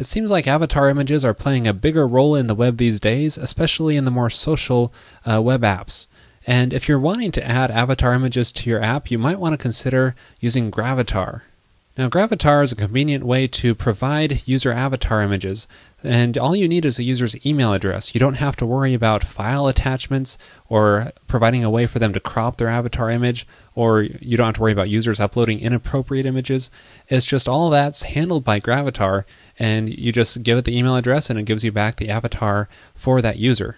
It seems like avatar images are playing a bigger role in the web these days, especially in the more social uh, web apps. And if you're wanting to add avatar images to your app, you might want to consider using Gravatar. Now, Gravatar is a convenient way to provide user avatar images, and all you need is a user's email address. You don't have to worry about file attachments or providing a way for them to crop their avatar image, or you don't have to worry about users uploading inappropriate images. It's just all that's handled by Gravatar, and you just give it the email address and it gives you back the avatar for that user.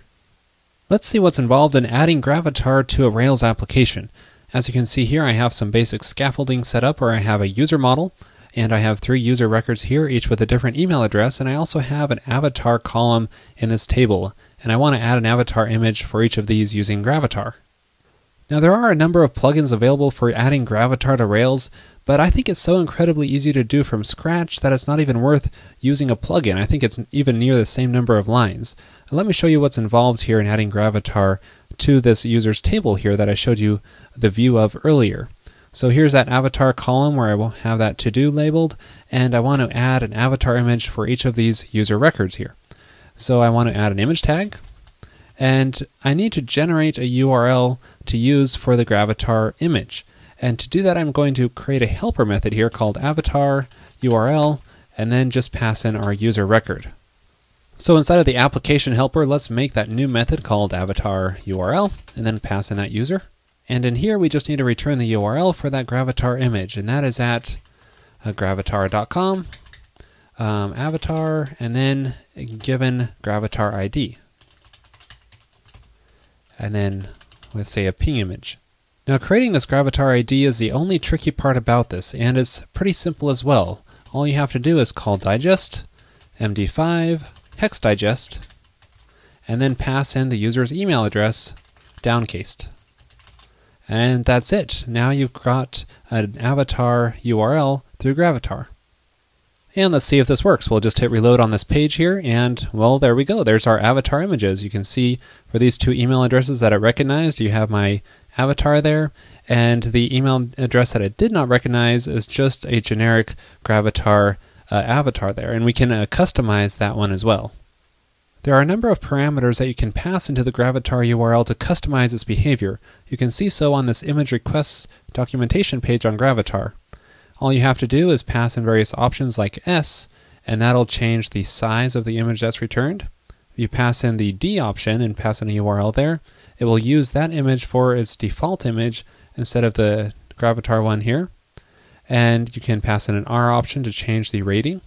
Let's see what's involved in adding Gravatar to a Rails application. As you can see here, I have some basic scaffolding set up where I have a user model, and I have three user records here, each with a different email address, and I also have an avatar column in this table, and I want to add an avatar image for each of these using Gravatar. Now, there are a number of plugins available for adding Gravatar to Rails, but I think it's so incredibly easy to do from scratch that it's not even worth using a plugin. I think it's even near the same number of lines. Let me show you what's involved here in adding Gravatar to this user's table here that I showed you the view of earlier. So here's that avatar column where I will have that to do labeled, and I want to add an avatar image for each of these user records here. So I want to add an image tag, and I need to generate a URL to use for the Gravatar image. And to do that, I'm going to create a helper method here called avatar URL, and then just pass in our user record. So inside of the application helper, let's make that new method called avatar URL, and then pass in that user. And in here, we just need to return the URL for that Gravatar image, and that is at uh, gravatar.com, um, avatar, and then given Gravatar ID. And then with, say, a ping image. Now, creating this Gravatar ID is the only tricky part about this, and it's pretty simple as well. All you have to do is call digest, MD5, hex digest, and then pass in the user's email address downcased. And that's it. Now you've got an avatar URL through Gravatar. And let's see if this works. We'll just hit reload on this page here, and well, there we go. There's our avatar images. You can see for these two email addresses that it recognized, you have my avatar there, and the email address that it did not recognize is just a generic Gravatar uh, avatar there, and we can uh, customize that one as well. There are a number of parameters that you can pass into the Gravatar URL to customize its behavior. You can see so on this image requests documentation page on Gravatar. All you have to do is pass in various options like S, and that'll change the size of the image that's returned. If you pass in the D option and pass in a URL there, it will use that image for its default image instead of the Gravatar one here. And you can pass in an R option to change the rating.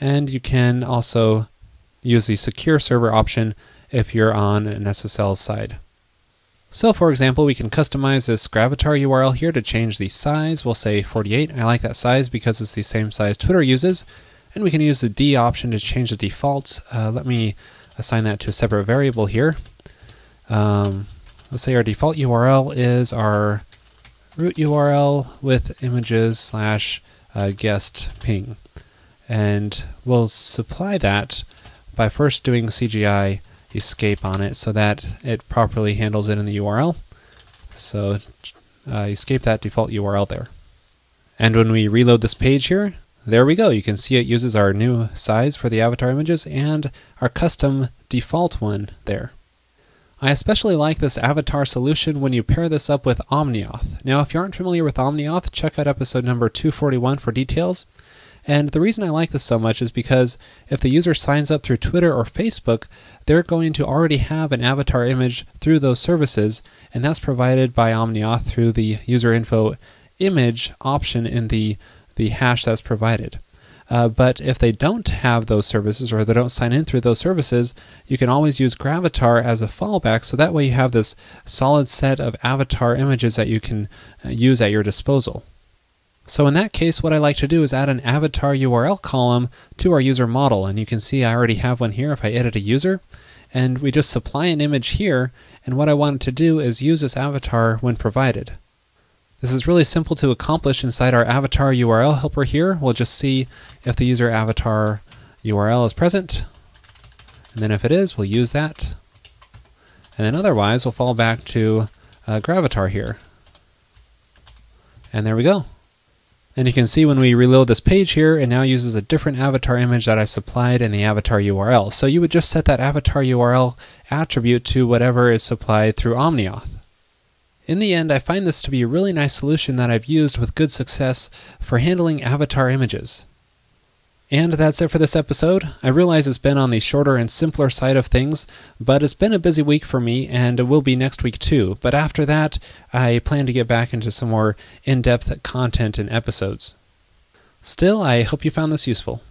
And you can also use the secure server option if you're on an SSL side. So for example, we can customize this Gravatar URL here to change the size. We'll say 48. I like that size because it's the same size Twitter uses. And we can use the D option to change the default. Uh, let me assign that to a separate variable here. Um, let's say our default URL is our root URL with images slash uh, guest ping. And we'll supply that by first doing CGI escape on it so that it properly handles it in the URL. So uh, escape that default URL there. And when we reload this page here, there we go. You can see it uses our new size for the avatar images and our custom default one there. I especially like this avatar solution when you pair this up with OmniAuth. Now, if you aren't familiar with OmniAuth, check out episode number 241 for details. And the reason I like this so much is because if the user signs up through Twitter or Facebook, they're going to already have an avatar image through those services, and that's provided by OmniAuth through the user info image option in the, the hash that's provided. Uh, but if they don't have those services or they don't sign in through those services, you can always use Gravatar as a fallback. So that way you have this solid set of avatar images that you can uh, use at your disposal. So in that case, what I like to do is add an avatar URL column to our user model. And you can see I already have one here if I edit a user. And we just supply an image here. And what I want to do is use this avatar when provided. This is really simple to accomplish inside our avatar URL helper here. We'll just see if the user avatar URL is present. And then if it is, we'll use that. And then otherwise, we'll fall back to uh, Gravatar here. And there we go. And you can see when we reload this page here, it now uses a different avatar image that I supplied in the avatar URL. So you would just set that avatar URL attribute to whatever is supplied through OmniAuth. In the end, I find this to be a really nice solution that I've used with good success for handling avatar images. And that's it for this episode. I realize it's been on the shorter and simpler side of things, but it's been a busy week for me, and it will be next week too. But after that, I plan to get back into some more in depth content and episodes. Still, I hope you found this useful.